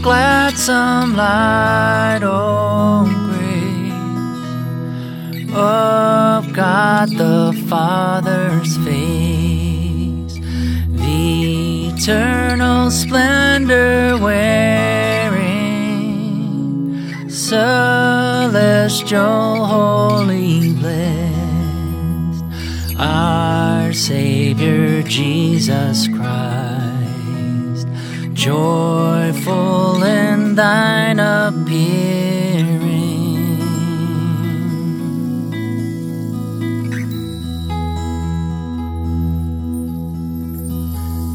gladsome light, oh, grace of God the Father's face, the eternal splendor wearing, celestial, holy, blessed, our Savior Jesus Christ joyful in thine appearing.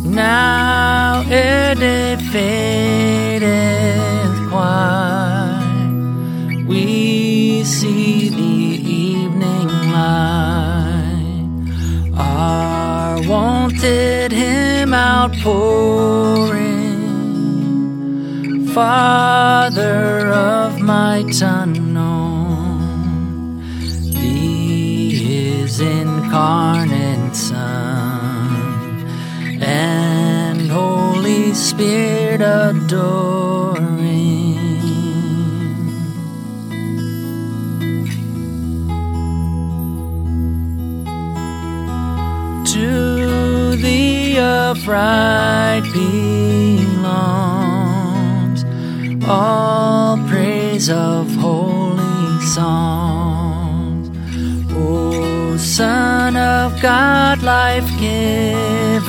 Now it fadeth quite, we see the evening light, our wonted hymn outpouring. Father of my unknown, Thee His incarnate Son, and Holy Spirit adoring. To the upright belongs all praise of holy songs. O Son of God, life giver,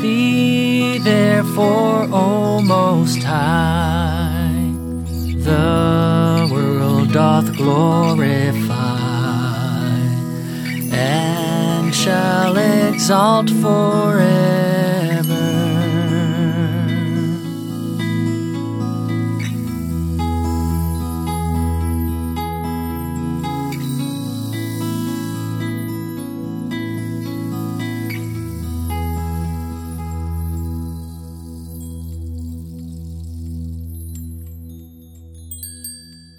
be therefore, O Most High, the world doth glorify and shall exalt forever.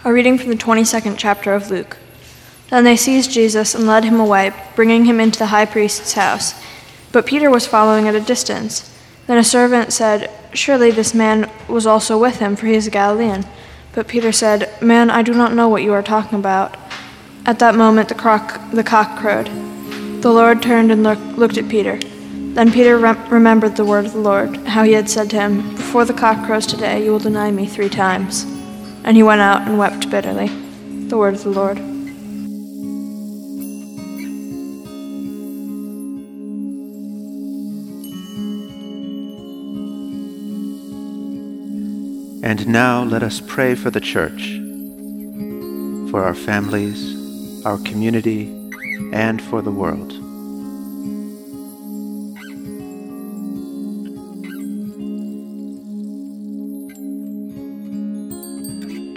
A reading from the 22nd chapter of Luke. Then they seized Jesus and led him away, bringing him into the high priest's house. But Peter was following at a distance. Then a servant said, Surely this man was also with him, for he is a Galilean. But Peter said, Man, I do not know what you are talking about. At that moment the, croc, the cock crowed. The Lord turned and look, looked at Peter. Then Peter rem- remembered the word of the Lord, how he had said to him, Before the cock crows today, you will deny me three times. And he went out and wept bitterly. The word of the Lord. And now let us pray for the church, for our families, our community, and for the world.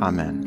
Amen.